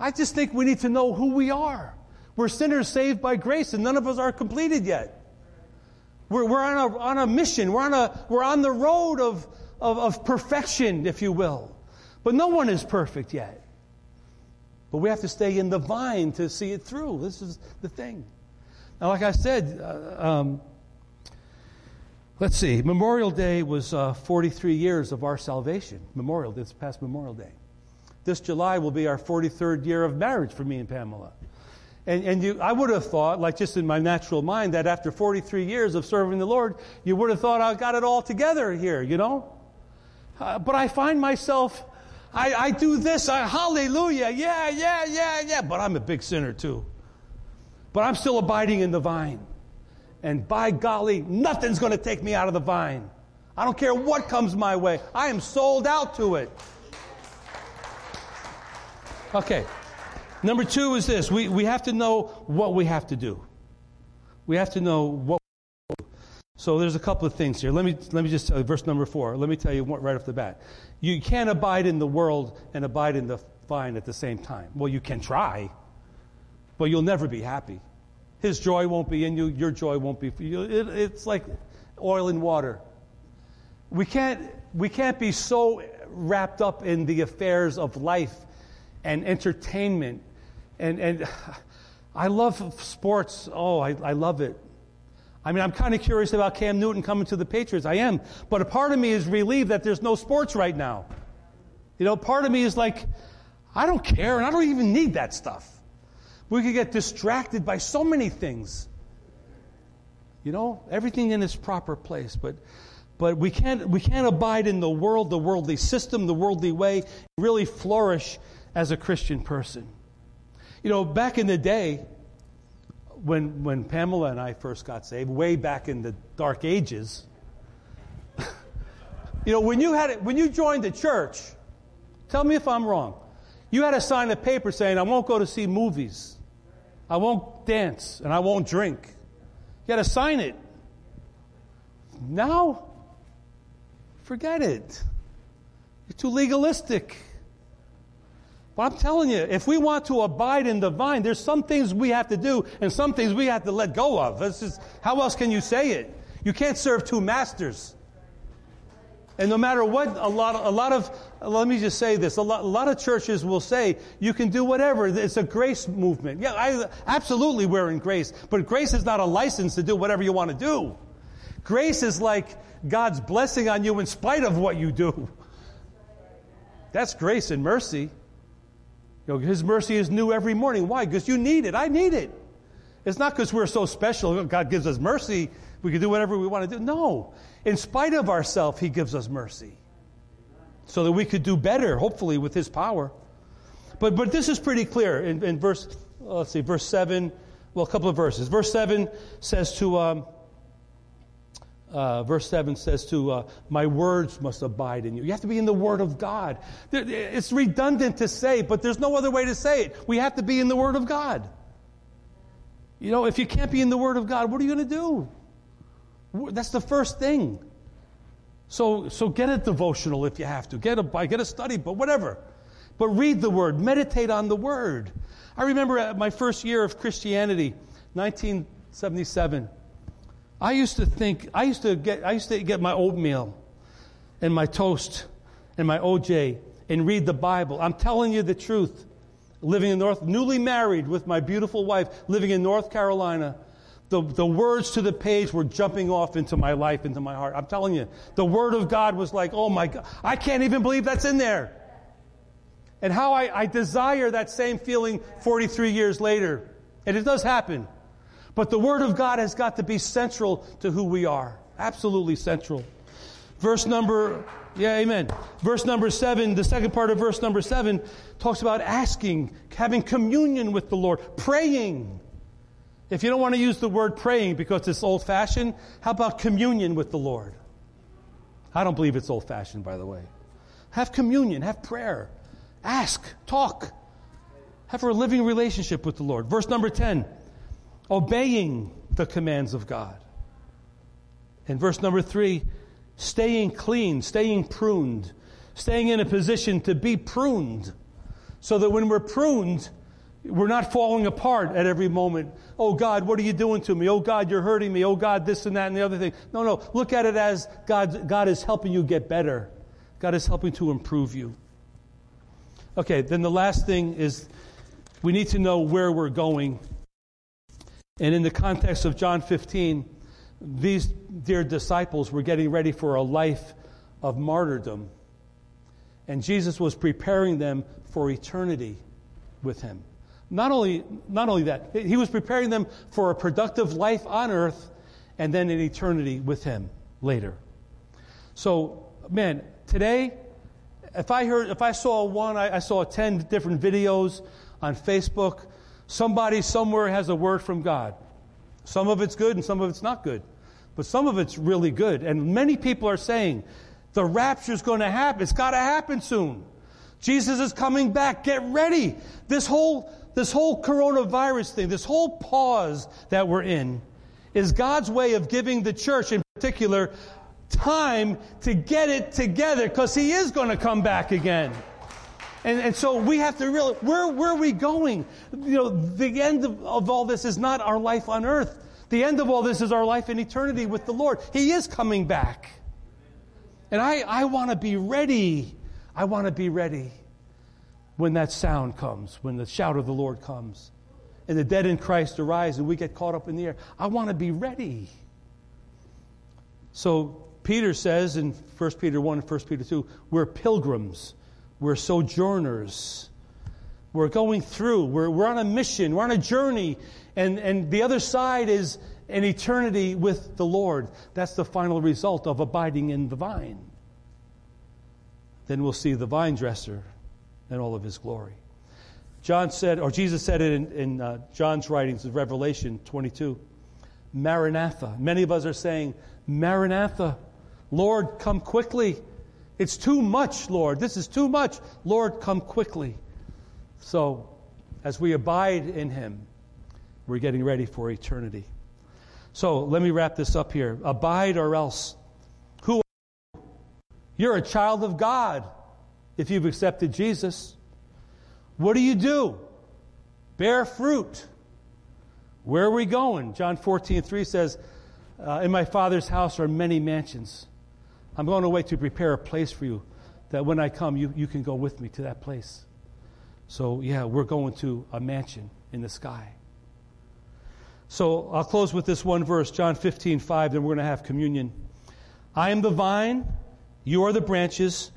I just think we need to know who we are. We're sinners saved by grace, and none of us are completed yet. We're, we're on, a, on a mission. We're on, a, we're on the road of, of, of perfection, if you will. But no one is perfect yet. But we have to stay in the vine to see it through. This is the thing. Now, like I said, uh, um, let's see, Memorial Day was uh, 43 years of our salvation. Memorial, this past Memorial Day. This July will be our 43rd year of marriage for me and Pamela. And, and you, I would have thought, like just in my natural mind, that after 43 years of serving the Lord, you would have thought I got it all together here, you know? Uh, but I find myself, I, I do this, I, hallelujah, yeah, yeah, yeah, yeah, but I'm a big sinner too. But I'm still abiding in the vine. And by golly, nothing's going to take me out of the vine. I don't care what comes my way. I am sold out to it. Okay. Number two is this we, we have to know what we have to do. We have to know what. So there's a couple of things here. Let me, let me just tell you, verse number four. Let me tell you right off the bat. You can't abide in the world and abide in the vine at the same time. Well, you can try, but you'll never be happy. His joy won't be in you, your joy won't be for you. It, it's like oil and water. We can't, we can't be so wrapped up in the affairs of life and entertainment and, and I love sports. Oh, I, I love it. I mean, I'm kind of curious about Cam Newton coming to the Patriots. I am. But a part of me is relieved that there's no sports right now. You know, part of me is like, I don't care and I don't even need that stuff. We could get distracted by so many things. You know, everything in its proper place. But, but we, can't, we can't abide in the world, the worldly system, the worldly way, really flourish as a Christian person. You know, back in the day, when, when Pamela and I first got saved, way back in the dark ages, you know, when you, had, when you joined the church, tell me if I'm wrong, you had to sign a paper saying, I won't go to see movies, I won't dance, and I won't drink. You had to sign it. Now, forget it. You're too legalistic. I'm telling you, if we want to abide in the vine, there's some things we have to do and some things we have to let go of. This is, how else can you say it? You can't serve two masters. And no matter what, a lot, a lot of, let me just say this, a lot, a lot of churches will say you can do whatever. It's a grace movement. Yeah, I, absolutely we're in grace. But grace is not a license to do whatever you want to do. Grace is like God's blessing on you in spite of what you do. That's grace and mercy. You know, His mercy is new every morning. Why? Because you need it. I need it. It's not because we're so special. God gives us mercy. We can do whatever we want to do. No. In spite of ourselves, He gives us mercy. So that we could do better, hopefully, with His power. But, but this is pretty clear in, in verse, let's see, verse 7. Well, a couple of verses. Verse 7 says to, um, uh, verse 7 says to, uh, My words must abide in you. You have to be in the Word of God. It's redundant to say, but there's no other way to say it. We have to be in the Word of God. You know, if you can't be in the Word of God, what are you going to do? That's the first thing. So, so get a devotional if you have to. Get a, get a study, but whatever. But read the Word. Meditate on the Word. I remember my first year of Christianity, 1977. I used to think, I used to get, I used to get my oatmeal and my toast and my OJ and read the Bible. I'm telling you the truth. Living in North, newly married with my beautiful wife, living in North Carolina, the, the words to the page were jumping off into my life, into my heart. I'm telling you, the Word of God was like, oh my God, I can't even believe that's in there. And how I, I desire that same feeling 43 years later. And it does happen. But the Word of God has got to be central to who we are. Absolutely central. Verse number, yeah, amen. Verse number seven, the second part of verse number seven talks about asking, having communion with the Lord, praying. If you don't want to use the word praying because it's old fashioned, how about communion with the Lord? I don't believe it's old fashioned, by the way. Have communion, have prayer, ask, talk, have a living relationship with the Lord. Verse number 10 obeying the commands of God. In verse number three, staying clean, staying pruned, staying in a position to be pruned, so that when we're pruned, we're not falling apart at every moment. Oh God, what are you doing to me? Oh God, you're hurting me. Oh God, this and that and the other thing. No, no. Look at it as God, God is helping you get better. God is helping to improve you. Okay, then the last thing is we need to know where we're going and in the context of John 15, these dear disciples were getting ready for a life of martyrdom. And Jesus was preparing them for eternity with him. Not only, not only that, he was preparing them for a productive life on earth and then an eternity with him later. So, man, today, if I heard, if I saw one, I, I saw 10 different videos on Facebook, somebody somewhere has a word from God. Some of it's good and some of it's not good. But some of it's really good. And many people are saying, the rapture is going to happen. It's got to happen soon. Jesus is coming back. Get ready. This whole, this whole coronavirus thing, this whole pause that we're in, is God's way of giving the church in particular time to get it together because He is going to come back again. And, and so we have to realize where, where are we going? You know, the end of, of all this is not our life on earth. The end of all this is our life in eternity with the Lord. He is coming back. And I, I want to be ready. I want to be ready when that sound comes, when the shout of the Lord comes, and the dead in Christ arise and we get caught up in the air. I want to be ready. So Peter says in 1 Peter 1 and 1 Peter 2, we're pilgrims, we're sojourners. We're going through, we're, we're on a mission, we're on a journey, and, and the other side is an eternity with the Lord. That's the final result of abiding in the vine. Then we'll see the vine dresser in all of his glory. John said, or Jesus said it in, in uh, John's writings of Revelation 22 Maranatha. Many of us are saying, Maranatha, Lord, come quickly. It's too much, Lord. This is too much. Lord, come quickly. So, as we abide in Him, we're getting ready for eternity. So, let me wrap this up here. Abide or else. Who are you? You're a child of God if you've accepted Jesus. What do you do? Bear fruit. Where are we going? John 14, 3 says, uh, In my Father's house are many mansions. I'm going away to prepare a place for you, that when I come, you, you can go with me to that place. So, yeah, we're going to a mansion in the sky. So, I'll close with this one verse, John 15, 5, then we're going to have communion. I am the vine, you are the branches.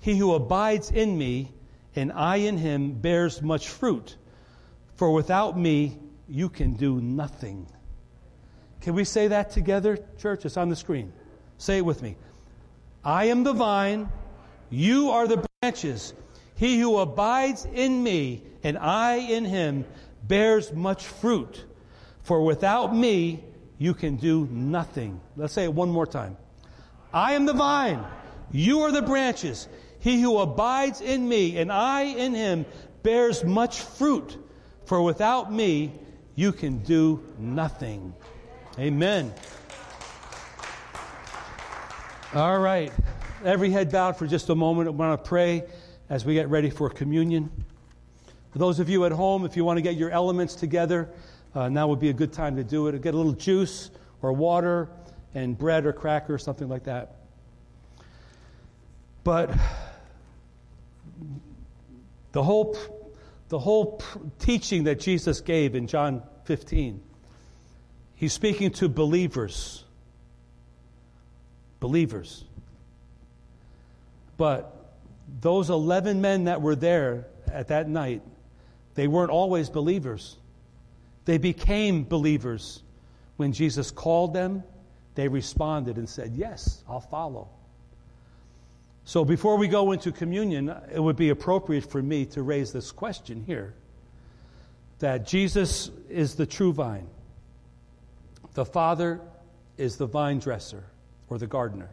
He who abides in me, and I in him, bears much fruit. For without me, you can do nothing. Can we say that together, church? It's on the screen. Say it with me. I am the vine, you are the branches. He who abides in me and I in him bears much fruit. For without me, you can do nothing. Let's say it one more time. I am the vine, you are the branches. He who abides in me and I in him bears much fruit. For without me, you can do nothing. Amen. All right. Every head bowed for just a moment. I want to pray as we get ready for communion. For those of you at home, if you want to get your elements together, uh, now would be a good time to do it. Get a little juice or water and bread or cracker or something like that. But the whole, the whole teaching that Jesus gave in John 15, he's speaking to believers believers. But those 11 men that were there at that night, they weren't always believers. They became believers. When Jesus called them, they responded and said, Yes, I'll follow. So before we go into communion, it would be appropriate for me to raise this question here that Jesus is the true vine, the Father is the vine dresser or the gardener.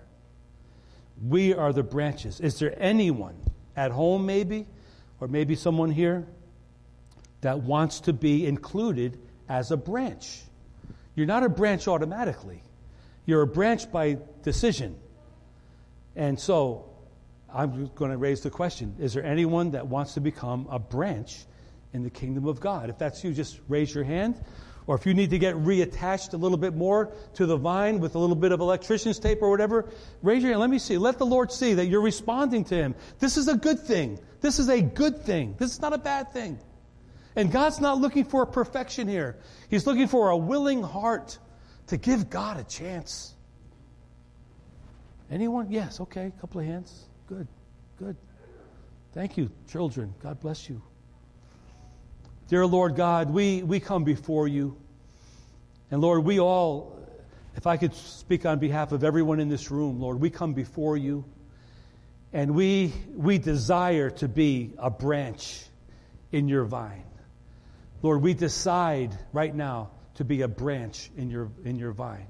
We are the branches. Is there anyone at home, maybe, or maybe someone here that wants to be included as a branch? You're not a branch automatically, you're a branch by decision. And so I'm going to raise the question Is there anyone that wants to become a branch in the kingdom of God? If that's you, just raise your hand. Or if you need to get reattached a little bit more to the vine with a little bit of electrician's tape or whatever, raise your hand. Let me see. Let the Lord see that you're responding to Him. This is a good thing. This is a good thing. This is not a bad thing. And God's not looking for perfection here. He's looking for a willing heart to give God a chance. Anyone? Yes, okay. A couple of hands. Good, good. Thank you, children. God bless you. Dear Lord God, we, we come before you. And Lord, we all, if I could speak on behalf of everyone in this room, Lord, we come before you and we, we desire to be a branch in your vine. Lord, we decide right now to be a branch in your, in your vine.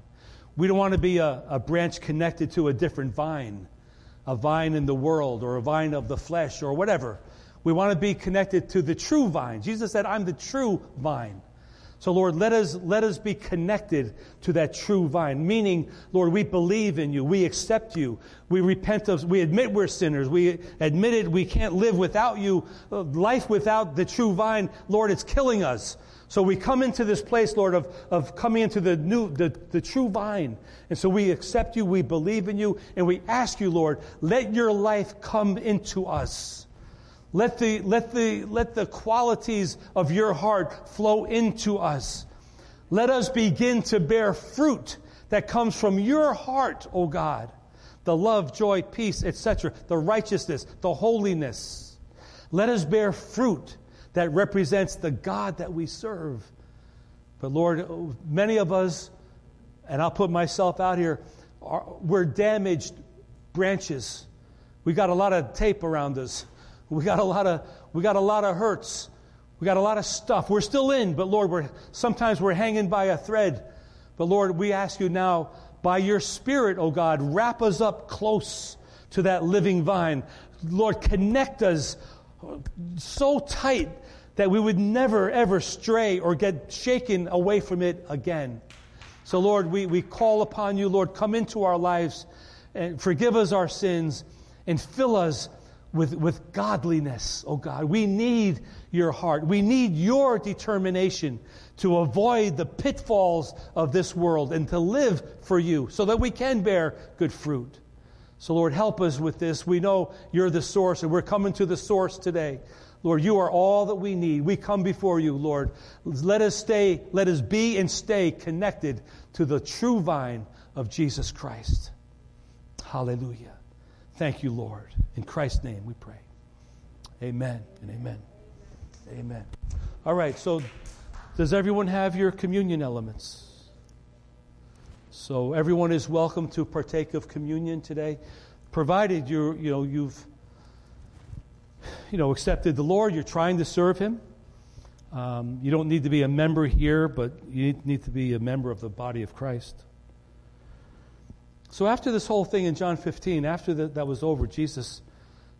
We don't want to be a, a branch connected to a different vine, a vine in the world or a vine of the flesh or whatever. We want to be connected to the true vine. Jesus said, I'm the true vine. So, Lord, let us, let us be connected to that true vine. Meaning, Lord, we believe in you. We accept you. We repent of, we admit we're sinners. We admitted we can't live without you. Life without the true vine, Lord, it's killing us. So we come into this place, Lord, of, of coming into the new, the, the true vine. And so we accept you, we believe in you, and we ask you, Lord, let your life come into us. Let the, let, the, let the qualities of your heart flow into us. Let us begin to bear fruit that comes from your heart, O God. The love, joy, peace, etc., the righteousness, the holiness. Let us bear fruit that represents the God that we serve. But Lord, many of us, and I'll put myself out here, are, we're damaged branches. We got a lot of tape around us. We got a lot of we got a lot of hurts. We got a lot of stuff. We're still in, but Lord, we're sometimes we're hanging by a thread. But Lord, we ask you now, by your Spirit, O oh God, wrap us up close to that living vine. Lord, connect us so tight that we would never ever stray or get shaken away from it again. So Lord, we, we call upon you, Lord, come into our lives and forgive us our sins and fill us with, with godliness, oh God. We need your heart. We need your determination to avoid the pitfalls of this world and to live for you so that we can bear good fruit. So, Lord, help us with this. We know you're the source, and we're coming to the source today. Lord, you are all that we need. We come before you, Lord. Let us stay, let us be and stay connected to the true vine of Jesus Christ. Hallelujah. Thank you, Lord. In Christ's name we pray. Amen and amen. Amen. All right, so does everyone have your communion elements? So everyone is welcome to partake of communion today, provided you you know you've you know accepted the Lord, you're trying to serve Him. Um, you don't need to be a member here, but you need to be a member of the body of Christ. So after this whole thing in John 15, after that, that was over, Jesus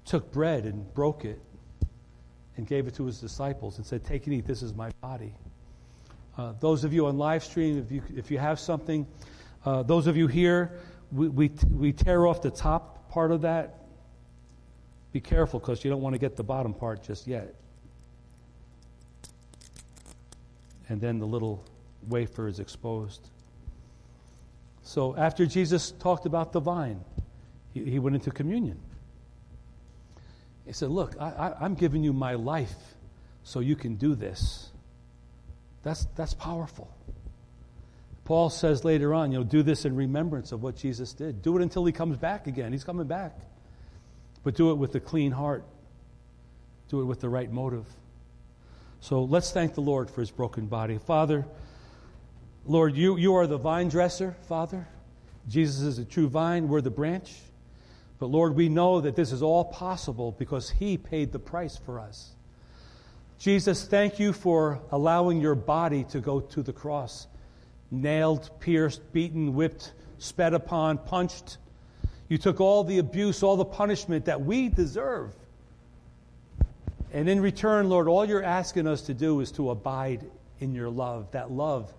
took bread and broke it and gave it to his disciples and said, Take and eat, this is my body. Uh, those of you on live stream, if you, if you have something, uh, those of you here, we, we, we tear off the top part of that. Be careful because you don't want to get the bottom part just yet. And then the little wafer is exposed. So after Jesus talked about the vine, he, he went into communion. He said, Look, I, am giving you my life so you can do this. That's, that's powerful. Paul says later on, you know, do this in remembrance of what Jesus did. Do it until he comes back again. He's coming back. But do it with a clean heart, do it with the right motive. So let's thank the Lord for his broken body. Father, Lord, you, you are the vine dresser, Father. Jesus is the true vine, we're the branch. But Lord, we know that this is all possible because He paid the price for us. Jesus, thank you for allowing your body to go to the cross. Nailed, pierced, beaten, whipped, spat upon, punched. You took all the abuse, all the punishment that we deserve. And in return, Lord, all you're asking us to do is to abide in your love, that love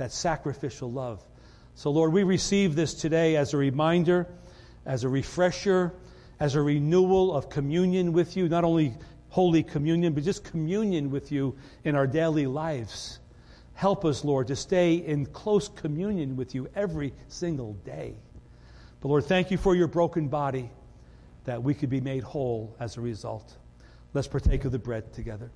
that sacrificial love. So, Lord, we receive this today as a reminder, as a refresher, as a renewal of communion with you, not only Holy Communion, but just communion with you in our daily lives. Help us, Lord, to stay in close communion with you every single day. But Lord, thank you for your broken body that we could be made whole as a result. Let's partake of the bread together.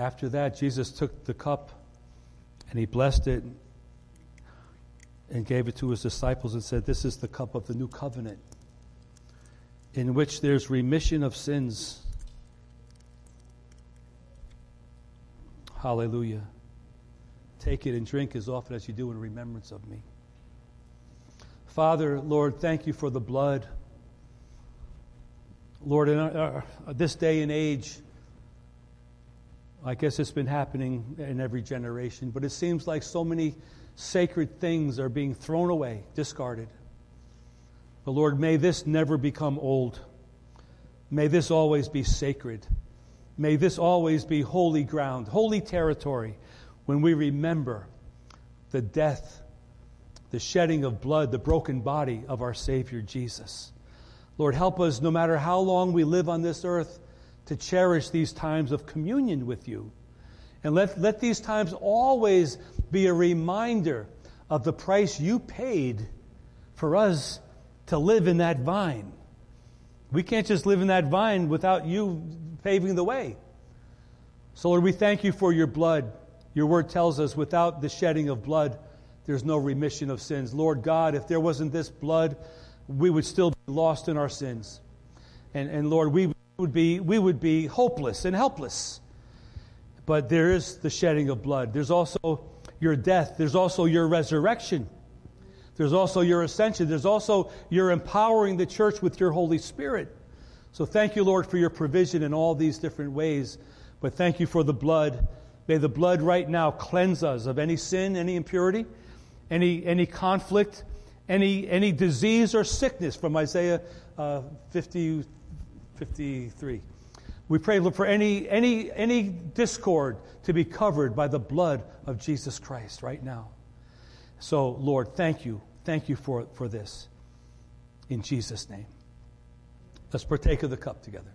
After that, Jesus took the cup and he blessed it and gave it to his disciples and said, This is the cup of the new covenant in which there's remission of sins. Hallelujah. Take it and drink as often as you do in remembrance of me. Father, Lord, thank you for the blood. Lord, in our, our, this day and age, I guess it's been happening in every generation, but it seems like so many sacred things are being thrown away, discarded. But Lord, may this never become old. May this always be sacred. May this always be holy ground, holy territory when we remember the death, the shedding of blood, the broken body of our Savior Jesus. Lord, help us, no matter how long we live on this earth, to cherish these times of communion with you. And let, let these times always be a reminder of the price you paid for us to live in that vine. We can't just live in that vine without you paving the way. So, Lord, we thank you for your blood. Your word tells us without the shedding of blood, there's no remission of sins. Lord God, if there wasn't this blood, we would still be lost in our sins. And, and Lord, we would be, we would be hopeless and helpless. But there is the shedding of blood. There's also your death. There's also your resurrection. There's also your ascension. There's also your empowering the church with your Holy Spirit. So thank you, Lord, for your provision in all these different ways. But thank you for the blood. May the blood right now cleanse us of any sin, any impurity, any, any conflict, any, any disease or sickness from Isaiah uh, 50, 53. We pray for any, any, any discord to be covered by the blood of Jesus Christ right now. So, Lord, thank you. Thank you for, for this. In Jesus' name. Let's partake of the cup together.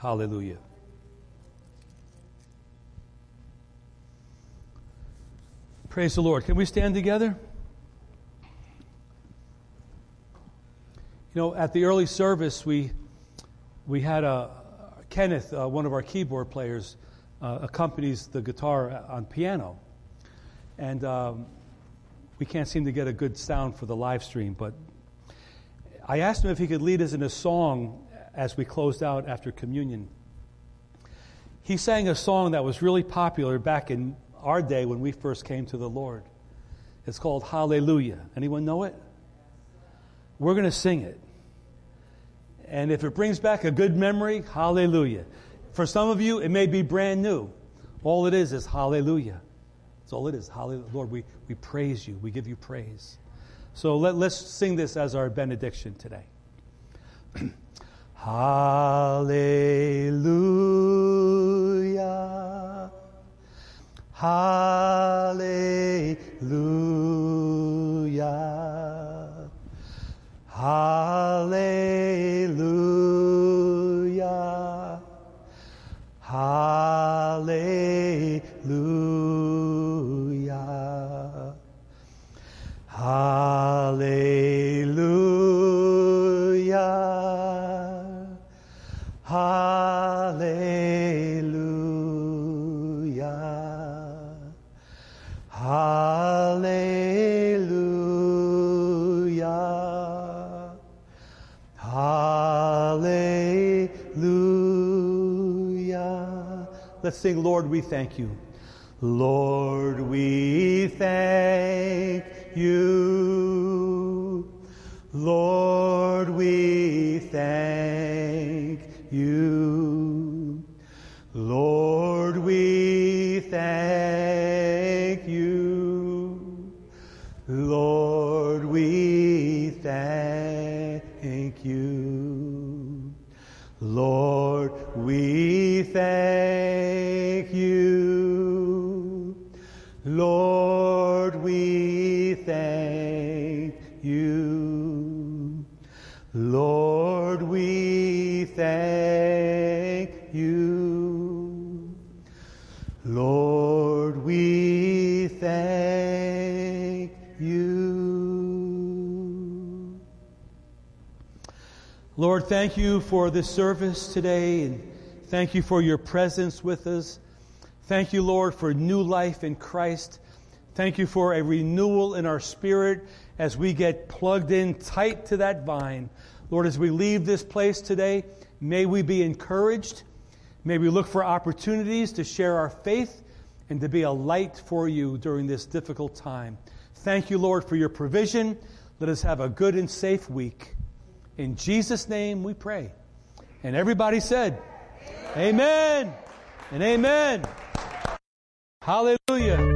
Hallelujah. Praise the Lord. Can we stand together? You know, at the early service, we, we had a, Kenneth, uh, one of our keyboard players, uh, accompanies the guitar on piano. And um, we can't seem to get a good sound for the live stream, but I asked him if he could lead us in a song as we closed out after communion. He sang a song that was really popular back in our day when we first came to the Lord. It's called Hallelujah. Anyone know it? We're going to sing it. And if it brings back a good memory, hallelujah. For some of you, it may be brand new. All it is is hallelujah. That's all it is. Hallelujah. Lord, we, we praise you. We give you praise. So let, let's sing this as our benediction today. hallelujah. Hallelujah. Hallelujah. Let's sing, Lord, we thank you. Lord, we thank you. You for this service today, and thank you for your presence with us. Thank you, Lord, for new life in Christ. Thank you for a renewal in our spirit as we get plugged in tight to that vine. Lord, as we leave this place today, may we be encouraged. May we look for opportunities to share our faith and to be a light for you during this difficult time. Thank you, Lord, for your provision. Let us have a good and safe week. In Jesus' name we pray. And everybody said, Amen, amen and amen. Hallelujah.